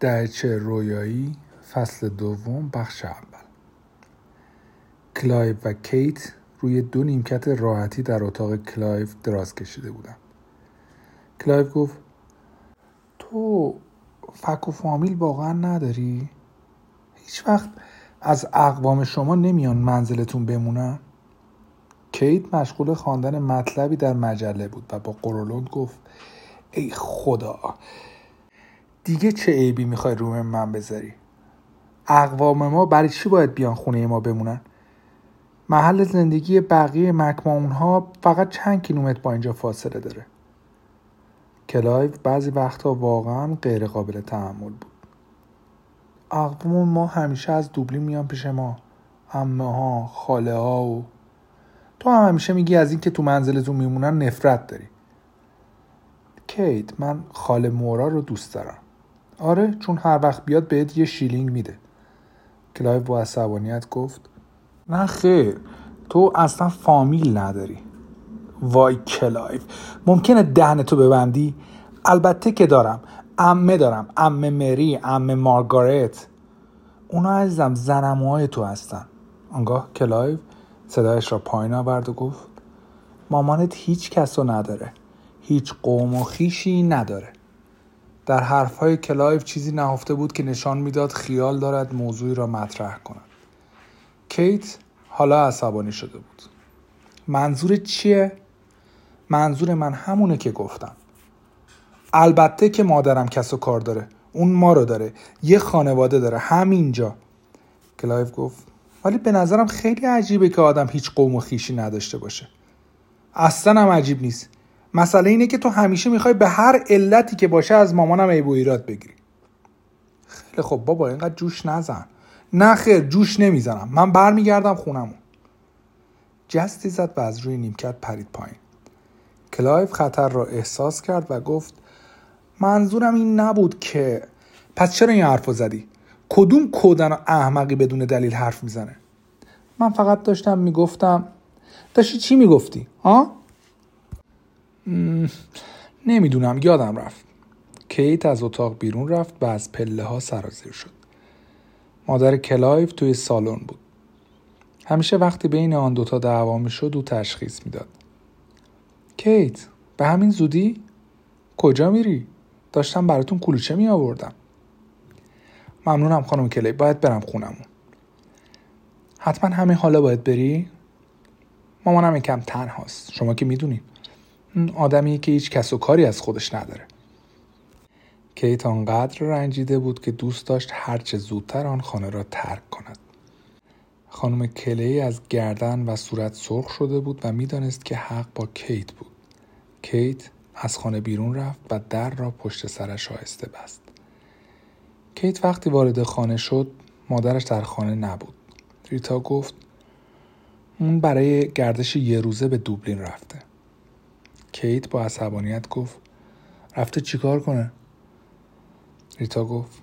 دریاچه رویایی فصل دوم بخش اول کلایو و کیت روی دو نیمکت راحتی در اتاق کلایو دراز کشیده بودند کلایو گفت تو فک و فامیل واقعا نداری؟ هیچ وقت از اقوام شما نمیان منزلتون بمونن؟ کیت مشغول خواندن مطلبی در مجله بود و با غرولند گفت ای خدا دیگه چه عیبی می‌خوای روی من بذاری؟ اقوام ما برای چی باید بیان خونه ما بمونن؟ محل زندگی بقیه مک‌ماهون ها فقط چند کیلومتر با اینجا فاصله داره. کلایو بعضی وقتها واقعا غیر قابل تحمل بود. اقوام ما همیشه از دوبلین میان پیش ما. عمه ها خاله ها و تو هم همیشه میگی از اینکه تو منزلتون میمونن نفرت داری. کیت من خاله مورا رو دوست دارم. آره چون هر وقت بیاد بهت یه شیلینگ میده. کلایو با عصبانیت گفت نه خیر تو اصلا فامیل نداری. وای کلایو ممکنه دهن تو ببندی؟ البته که دارم. عمه دارم. عمه مری عمه مارگارت. اونا عزیزم زن‌عموهای تو هستن. آنگاه کلایو صدایش را پایین آورد و گفت مامانت هیچ کس نداره. هیچ قوم و خویشی نداره. در حرفهای کلایو چیزی نهفته بود که نشان می‌داد خیال دارد موضوعی را مطرح کند. کیت حالا عصبانی شده بود. منظور چیه؟ منظور من همونه که گفتم. البته که مادرم کس و کار داره. اون ما رو داره. یه خانواده داره. همینجا. کلایو گفت ولی به نظرم خیلی عجیبه که آدم هیچ قوم و خویشی نداشته باشه. اصلا هم عجیب نیست. مسئله اینه که تو همیشه می‌خوای به هر علتی که باشه از مامانم عیب و ایراد بگیری. خیلی خب بابا اینقدر جوش نزن. نه خیر جوش نمی‌زنم. من برمیگردم خونمون. جستی زد و از روی نیمکت پرید پایین. کلایو خطر را احساس کرد و گفت منظورم این نبود که پس چرا این حرف زدی؟ کدوم کودن و احمقی بدون دلیل حرف می‌زنه؟ من فقط داشتم می‌گفتم داشتی چی می‌گفتی؟ ها نمی‌دونم یادم رفت. کیت از اتاق بیرون رفت و از پله ها سرازیر شد. مادر کلایو توی سالن بود. همیشه وقتی بین آن دوتا دعوا می‌شد او تشخیص می‌داد. کیت به همین زودی؟ کجا میری؟ داشتم براتون کلوچه می آوردم ممنونم خانم کلی باید برم خونمون. حتما همین حالا باید بری؟ مامانم یکم تنهاست. شما که می‌دونین آدمی که هیچ کس و کاری از خودش نداره. کیت آنقدر رنجیده بود که دوست داشت هرچه زودتر آن خانه را ترک کند. خانم کلی از گردن و صورت سرخ شده بود و می‌دانست که حق با کیت بود. کیت از خانه بیرون رفت و در را پشت سرش آهسته بست. کیت وقتی وارد خانه شد مادرش در خانه نبود. ریتا گفت اون برای گردش یه روزه به دوبلین رفته. کیت با عصبانیت گفت رفته چیکار کنه؟ ریتا گفت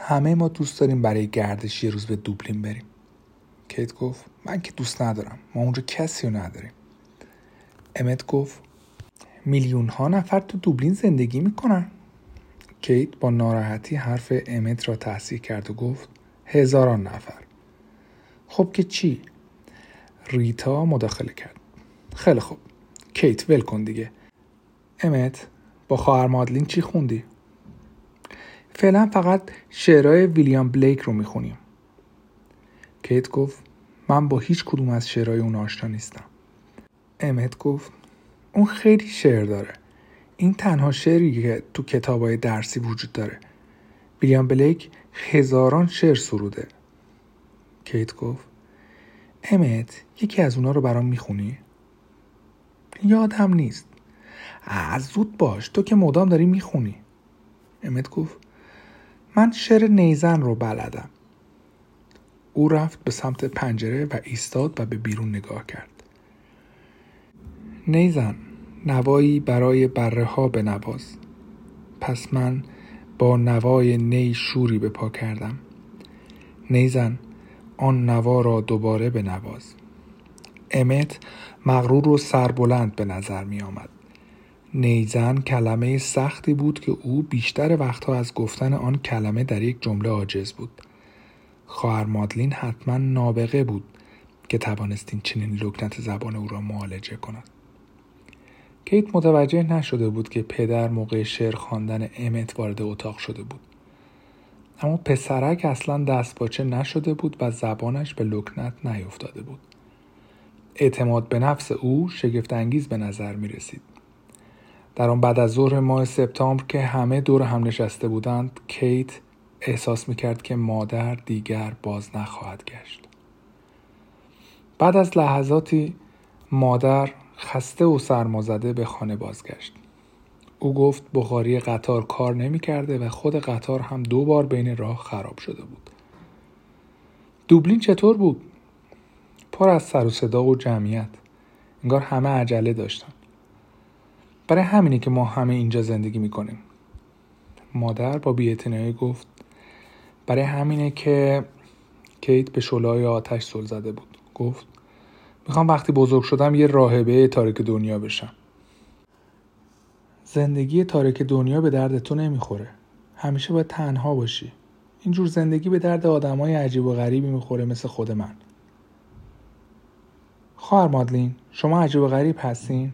همه ما دوست داریم برای گردش یه روز به دوبلین بریم. کیت گفت من که دوست ندارم ما اونجا کسی رو نداریم. امت گفت میلیون ها نفر تو دوبلین زندگی می‌کنن. کیت با ناراحتی حرف امت را تحصیل کرد و گفت هزاران نفر. خب که چی؟ ریتا مداخله کرد. خیلی خوب. کیت ول کن دیگه. امت با خواهر مادلین چی خوندی؟ فعلا فقط شعرهای ویلیام بلیک رو می‌خونیم. کیت گفت من با هیچ کدوم از شعرهای اون آشنا نیستم. امت گفت اون خیلی شعر داره. این تنها شعری که تو کتابای درسی وجود داره. ویلیام بلیک هزاران شعر سروده. کیت گفت امت یکی از اونا رو برام می‌خونی؟ یادم نیست. از زود باش تو که مدام داری می‌خونی. امت گفت من شعر نیزن رو بلدم. او رفت به سمت پنجره و ایستاد و به بیرون نگاه کرد. نیزن نوایی برای بره ها به نواز پس من با نوای نی شوری به پا کردم. نیزن آن نوا را دوباره به نواز امت مغرور و سربلند به نظر می آمد نیزن کلمه سختی بود که او بیشتر وقتها از گفتن آن کلمه در یک جمله عاجز بود. خواهر مادلین حتما نابغه بود که توانستین چنین لکنت زبان او را معالجه کند. کیت متوجه نشده بود که پدر موقع شعر خواندن امت وارد اتاق شده بود. اما پسرک اصلا دستپاچه نشده بود و زبانش به لکنت نیفتاده بود. اعتماد به نفس او شگفت انگیز به نظر می رسید. در آن بعد از ظهر ماه سپتامبر که همه دور هم نشسته بودند کیت احساس می کرد که مادر دیگر باز نخواهد گشت. بعد از لحظاتی مادر خسته و سرمازده به خانه بازگشت. او گفت بخاری قطار کار نمی کرده و خود قطار هم دو بار بین راه خراب شده بود. دوبلین چطور بود؟ پر از سر و صدا و جمعیت. انگار همه عجله داشتن. برای همینی که ما همه اینجا زندگی می‌کنیم. مادر با بیاعتنایی گفت برای همینه که کیت به شلای آتش سل زده بود. گفت می‌خوام وقتی بزرگ شدم یه راهبه تاریک دنیا بشم. زندگی تاریک دنیا به درد تو نمی‌خوره. همیشه باید تنها باشی. اینجور زندگی به درد آدمای عجیب و غریبی می‌خوره مثل خود من. خواهر مادلین شما عجیب و غریب هستین؟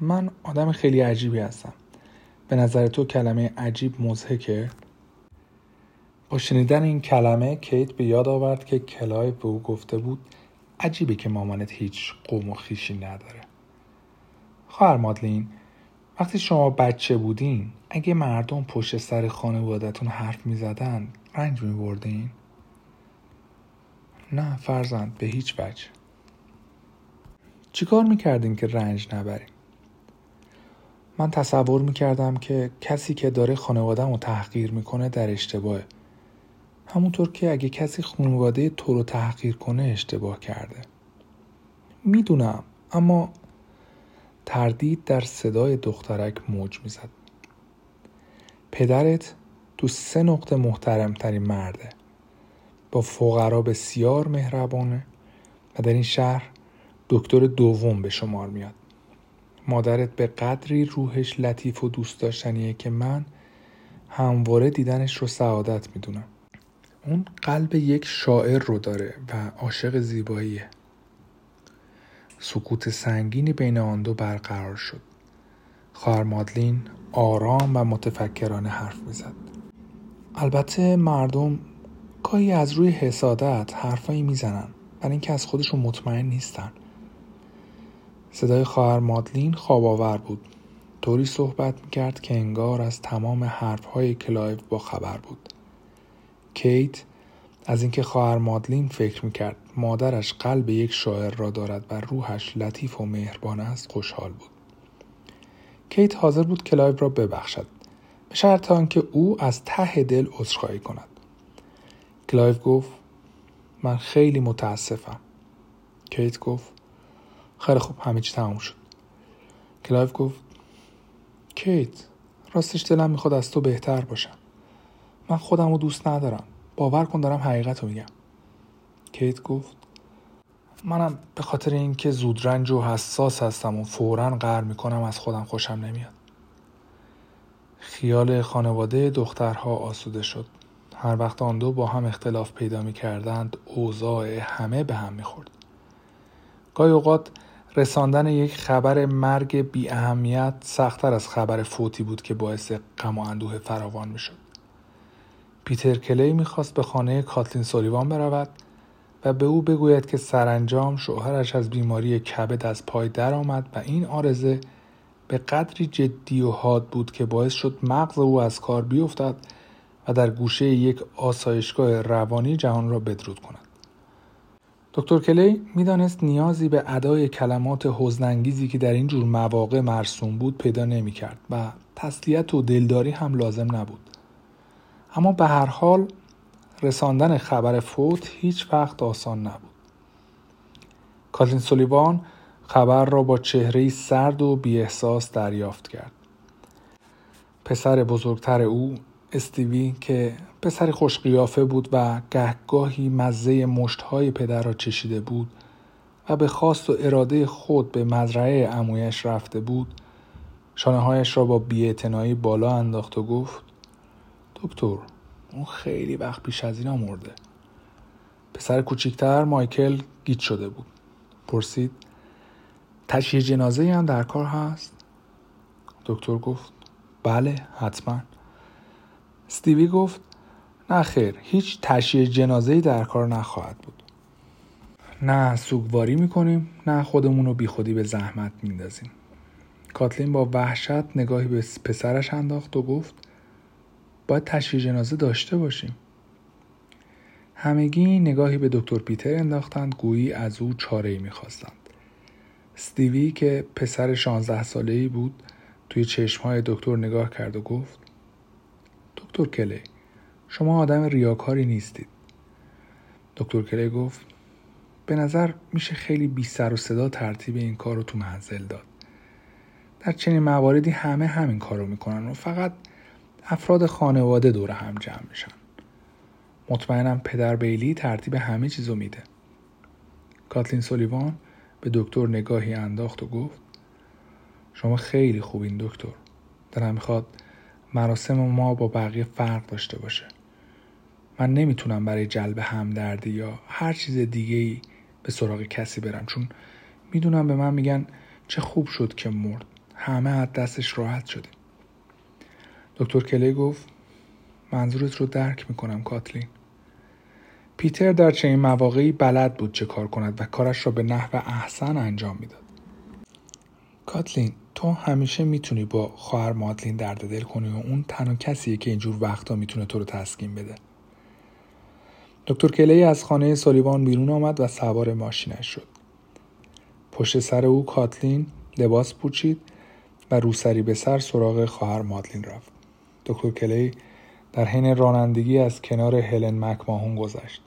من آدم خیلی عجیبی هستم. به نظر تو کلمه عجیب مزهکه؟ با شنیدن این کلمه کیت به یاد آورد که کلای به او گفته بود عجیبه که مامانت هیچ قوم و خیشی نداره. خواهر مادلین وقتی شما بچه بودین اگه مردم پشت سر خانوادتون حرف می زدن رنج می بردین؟ نه فرزند به هیچ وجه. چیکار می‌کردین که رنج نبریم من تصور می‌کردم که کسی که داره خانوادم تحقیر می‌کنه در اشتباهه. همونطور که اگه کسی خانواده تو رو تحقیر کنه اشتباه کرده. می‌دونم اما تردید در صدای دخترک موج می‌زد. پدرت تو سه نقطه محترمترین مرده. با فقرا بسیار مهربانه و در این شهر دکتر دوم به شمار میاد. مادرت به قدری روحش لطیف و دوست داشتنیه که من همواره دیدنش رو سعادت می‌دونم. اون قلب یک شاعر رو داره و عاشق زیباییه. سکوت سنگینی بین آن دو برقرار شد. خواهر مادلین آرام و متفکرانه حرف می‌زد. البته مردم گاهی از روی حسادت حرفایی می‌زنن برای اینکه از خودشون مطمئن نیستن. صدای خواهر مادلین خواب آور بود. طوری صحبت می‌کرد که انگار از تمام حرفهای کلایو با خبر بود. کیت از اینکه خواهر مادلین فکر می‌کرد مادرش قلب یک شاعر را دارد و روحش لطیف و مهربان است خوشحال بود. کیت حاضر بود کلایو را ببخشد به شرط آنکه او از ته دل عذرخواهی کند. کلایو گفت من خیلی متاسفم. کیت گفت خیلی خوب همه چی تموم شد. کلایو گفت کیت راستش دلم می‌خواد از تو بهتر باشم. من خودم رو دوست ندارم. باور کن دارم حقیقت رو میگم. کیت گفت منم به خاطر اینکه زودرنج و حساس هستم و فورا قهر می‌کنم از خودم خوشم نمیاد. خیال خانواده دخترها آسوده شد. هر وقت آن دو با هم اختلاف پیدا می کردند اوضاع همه به هم می خورد. گاهی اوقات رساندن یک خبر مرگ بی اهمیت سختتر از خبر فوتی بود که باعث غم و اندوه فراوان می شد. پیتر کلی می‌خواست به خانه کاتلین سولیوان برود و به او بگوید که سرانجام شوهرش از بیماری کبد از پای درآمد و این آرزه به قدری جدی و حاد بود که باعث شد مغز او از کار بیفتد و در گوشه یک آسایشگاه روانی جهان را بدرود کند. دکتر کلی می‌دانست نیازی به ادای کلمات حزنانگیزی که در این جور مواقع مرسوم بود پیدا نمی کرد و تسلیت و دلداری هم لازم نبود. اما به هر حال رساندن خبر فوت هیچ وقت آسان نبود. کاتلین سولیوان خبر را با چهره سرد و بی احساس دریافت کرد. پسر بزرگتر او استیوی که پسری خوش قیافه بود و گهگاهی مزه مشتهای پدر را چشیده بود و به خواست و اراده خود به مزرعه امویش رفته بود شانه هایش را با بیاعتنایی بالا انداخت و گفت دکتر اون خیلی وقت پیش از اینا مرده. پسر کوچیکتر مایکل گیت شده بود. پرسید تشییع جنازه هم در کار هست؟ دکتر گفت بله حتما. استیوی گفت نه خیر هیچ تشییع جنازه در کار نخواهد بود. نه سوگواری می‌کنیم نه خودمون رو بیخودی به زحمت میندازیم. کاتلین با وحشت نگاهی به پسرش انداخت و گفت باید تشییع جنازه داشته باشیم. همگی نگاهی به دکتر پیتر انداختند گویی از او چاره ای می‌خواستند. استیوی که پسر شانزده ساله ای بود توی چشمهای دکتر نگاه کرد و گفت دکتر کلی شما آدم ریاکاری نیستید. دکتر کلی گفت به نظر میشه خیلی بی سر و صدا ترتیب این کار رو تو منزل داد. در چنین مواردی همه همین کار رو می‌کنن و فقط افراد خانواده دور هم جمع میشن. مطمئنم پدر بیلی ترتیب همه چیزو میده. کاتلین سولیوان به دکتر نگاهی انداخت و گفت شما خیلی خوبین دکتر. دلم می‌خواد مراسم ما با بقیه فرق داشته باشه. من نمی‌تونم برای جلب همدردی یا هر چیز دیگه ای به سراغ کسی برم چون می‌دونم به من میگن چه خوب شد که مرد. همه از دستش راحت شدیم دکتر کلی گفت منظورت رو درک می‌کنم کاتلین. پیتر در چنین مواقعی بلد بود چه کار کند و کارش را به نحو احسن انجام می‌داد. کاتلین تو همیشه می‌تونی با خواهر مادلین درد دل کنی و اون تنها کسیه که اینجور وقتا می‌تونه تو رو تسکین بده. دکتر کلی از خانه سالیوان بیرون آمد و سوار ماشینش شد. پشت سر او کاتلین لباس پوچید و روسری به سر سراغ خواهر مادلین رفت. دکتر کلی در حین رانندگی از کنار هلن مکماهون گذشت.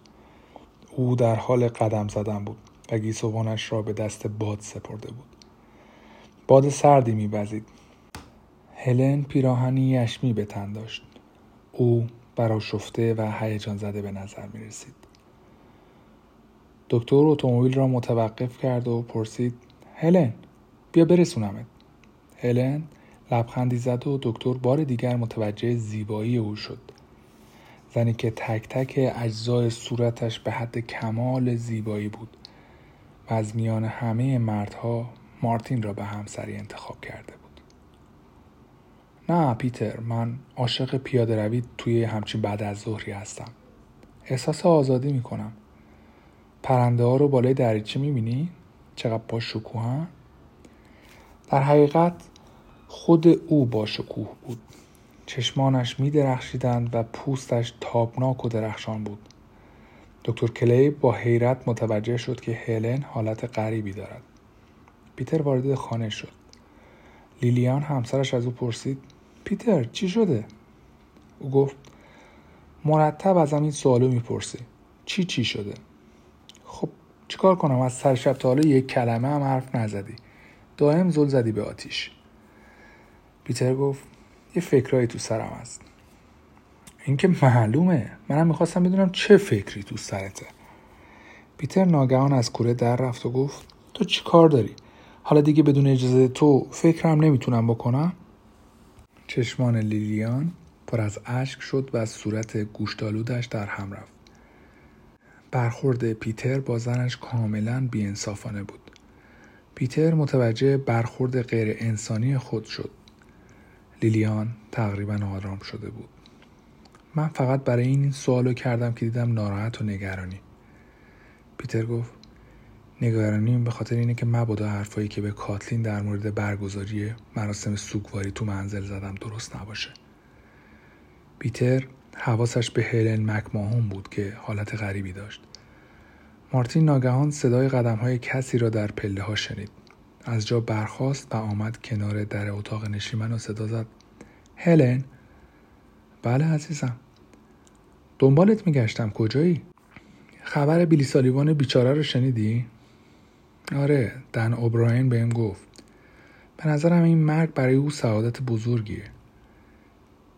او در حال قدم زدن بود و گیسوانش را به دست باد سپرده بود. باد سردی میوزید هلن پیراهنی یشمی به تن داشت. او براشفته و هیجان زده به نظر می رسید. دکتر اتومبیل را متوقف کرد و پرسید هلن بیا برسونمت. هلن لبخندی زد و دکتر بار دیگر متوجه زیبایی او شد. زنی که تک تک اجزای صورتش به حد کمال زیبایی بود و از میان همه مردها مارتین را به همسری انتخاب کرده بود. نه پیتر من عاشق پیاده روی توی همچین بعد از ظهری هستم. احساس آزادی می‌کنم. پرنده ها رو بالای دریچه می‌بینی؟ چقدر با شکوه در حقیقت خود او با شکوه بود. چشمانش می درخشیدند و پوستش تابناک و درخشان بود. دکتر کلی با حیرت متوجه شد که هلن حالت غریبی دارد. پیتر وارد خانه شد. لیلیان همسرش از او پرسید پیتر چی شده؟ او گفت مرتب ازم این سوالو می‌پرسی. چی چی شده؟ خب چیکار کنم؟ از سر شب تا حالا یک کلمه هم حرف نزدی. دائم زل زدی به آتیش. پیتر گفت یه فکرایی تو سرم هست. این که معلومه. منم می‌خواستم بدونم چه فکری تو سرته. پیتر ناگهان از کوره در رفت و گفت تو چی کار داری؟ حالا دیگه بدون اجازه تو فکرم نمی‌تونم بکنم؟ چشمان لیلیان پر از اشک شد و از صورت گوشتالودش در هم رفت. برخورد پیتر با زنش کاملا بیانصافانه بود. پیتر متوجه برخورد غیر انسانی خود شد. لیلیان تقریبا آرام شده بود. من فقط برای این سوالو کردم که دیدم ناراحت و نگرانی. پیتر گفت نگرانیم به خاطر اینه که مبادا حرفایی که به کاتلین در مورد برگزاری مراسم سوگواری تو منزل زدم درست نباشه. پیتر حواسش به هلن مکماهون بود که حالت غریبی داشت. مارتین ناگهان صدای قدم های کسی را در پله ها شنید. از جا برخاست و آمد کنار در اتاق نشیمن و صدا زد. هلن؟ بله عزیزم. دنبالت میگشتم. کجایی؟ خبر بیلی سالیوان بیچاره رو شنیدی؟ آره دن اوبراین بهم گفت. به نظرم این مرگ برای او سعادت بزرگیه.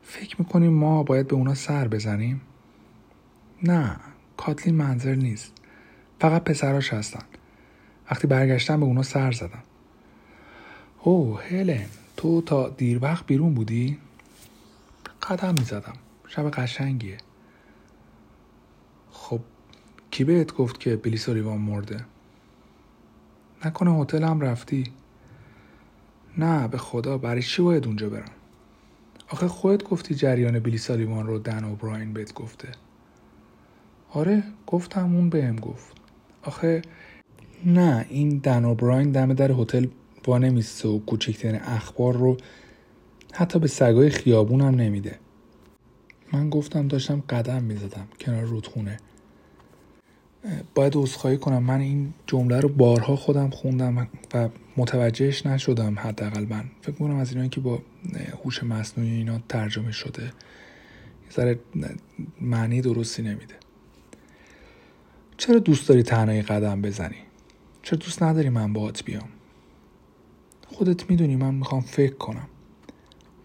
فکر می‌کنیم ما باید به اونا سر بزنیم؟ نه کاتلین منظر نیست. فقط پسراش هستن. وقتی برگشتم به اونا سر زدم اوه هلن تو تا دیر وقت بیرون بودی؟ قدم می‌زدم. شب قشنگیه. خب کی بهت گفت که بلی سالیوان مرده؟ نکنه هتل هم رفتی؟ نه به خدا برای چی باید اونجا برم؟ آخه خودت گفتی جریان بیلی سالیوان رو دن اوبراین بهت گفته آره گفتم اون بهم گفت آخه نه این دن اوبراین دم در هتل وانمیسته و کوچکترین اخبار رو حتی به سگای خیابون هم نمیده من گفتم داشتم قدم می‌زدم کنار رودخونه باید عذرخواهی کنم. من این جمله رو بارها خودم خوندم و متوجهش نشدم حداقل. من فکر کنم از اینایی که با هوش مصنوعی اینا ترجمه شده یه ذره معنی درستی نمیده. چرا دوست داری تنهایی قدم بزنی؟ چرا دوست نداری من باهات بیام؟ خودت می‌دونی من می‌خوام فکر کنم.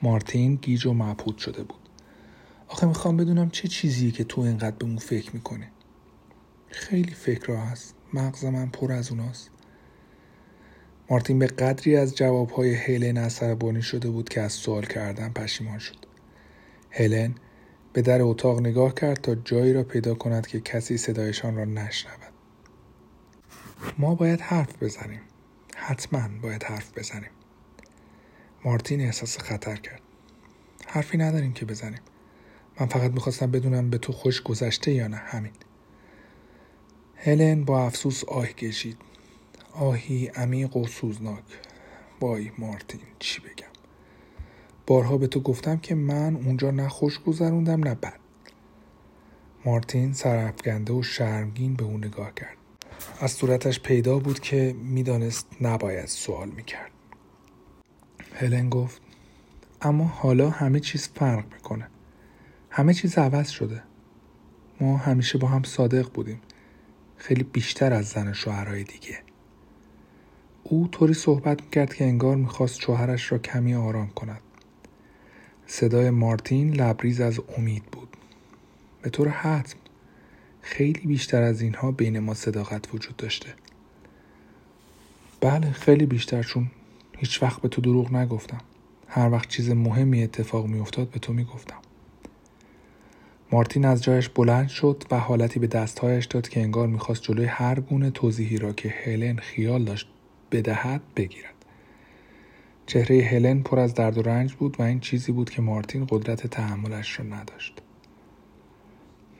مارتین گیج و مبهوت شده بود. آخه می‌خوام بدونم چه چیزیه که تو اینقدر به اون فکر می‌کنه خیلی فکر هست. مغز من پر از اوناست. مارتین به قدری از جوابهای هلن عصبانی شده بود که از سوال کردن پشیمان شد. هلن به در اتاق نگاه کرد تا جایی را پیدا کند که کسی صدایشان را نشنود. ما باید حرف بزنیم. حتما باید حرف بزنیم. مارتین احساس خطر کرد. حرفی نداریم که بزنیم. من فقط می‌خواستم بدونم به تو خوش گذشته یا نه همین. هلن با افسوس آه کشید. آهی عمیق و سوزناک. وای مارتین چی بگم؟ بارها به تو گفتم که من اونجا نه خوش گذروندم نه بد. مارتین سرافکنده و شرمگین به اون نگاه کرد. از صورتش پیدا بود که می‌دانست نباید سوال می‌کرد. هلن گفت اما حالا همه چیز فرق می‌کنه. همه چیز عوض شده. ما همیشه با هم صادق بودیم. خیلی بیشتر از زن شوهرهای دیگه. او طوری صحبت می‌کرد که انگار می‌خواست شوهرش را کمی آرام کند. صدای مارتین لبریز از امید بود. به طور حتم خیلی بیشتر از اینها بین ما صداقت وجود داشته. بله خیلی بیشتر چون هیچ وقت به تو دروغ نگفتم. هر وقت چیز مهمی اتفاق میافتاد به تو می‌گفتم. مارتین از جایش بلند شد و حالتی به دستهایش داد که انگار می‌خواست جلوی هر گونه توضیحی را که هلن خیال داشت بدهد بگیرد. چهره هلن پر از درد و رنج بود و این چیزی بود که مارتین قدرت تحملش را نداشت.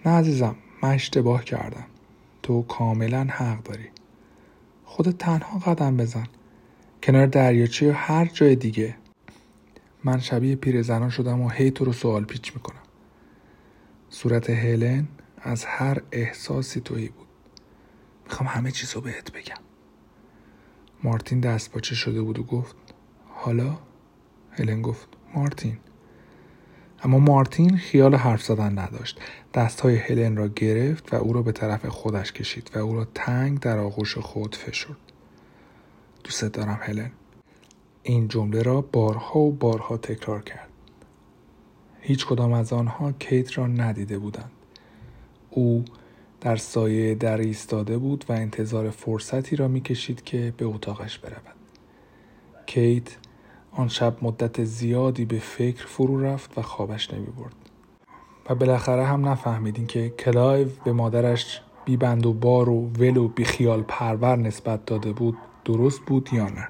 نه عزیزم من اشتباه کردم. تو کاملا حق داری. خودت تنها قدم بزن. کنار دریاچه یا هر جای دیگه. من شبیه پیرزنان شدم و هی تو رو سوال پیچ می‌کنم. صورت هلن از هر احساسی تویی بود. می‌خوام همه چیز رو بهت بگم. مارتین دست باچه شده بود و گفت حالا؟ هلن گفت مارتین. اما مارتین خیال حرف زدن نداشت. دستهای هلن را گرفت و او را به طرف خودش کشید و او را تنگ در آغوش خود فشرد. دوست دارم هلن. این جمله را بارها و بارها تکرار کرد. هیچ کدام از آنها کیت را ندیده بودند. او در سایه در ایستاده بود و انتظار فرصتی را می‌کشید که به اتاقش برود. کیت آن شب مدت زیادی به فکر فرو رفت و خوابش نمی برد. و بالاخره هم نفهمیدین که کلایو به مادرش بی‌بند و بار و ول و بیخیال پرور نسبت داده بود درست بود یا نه.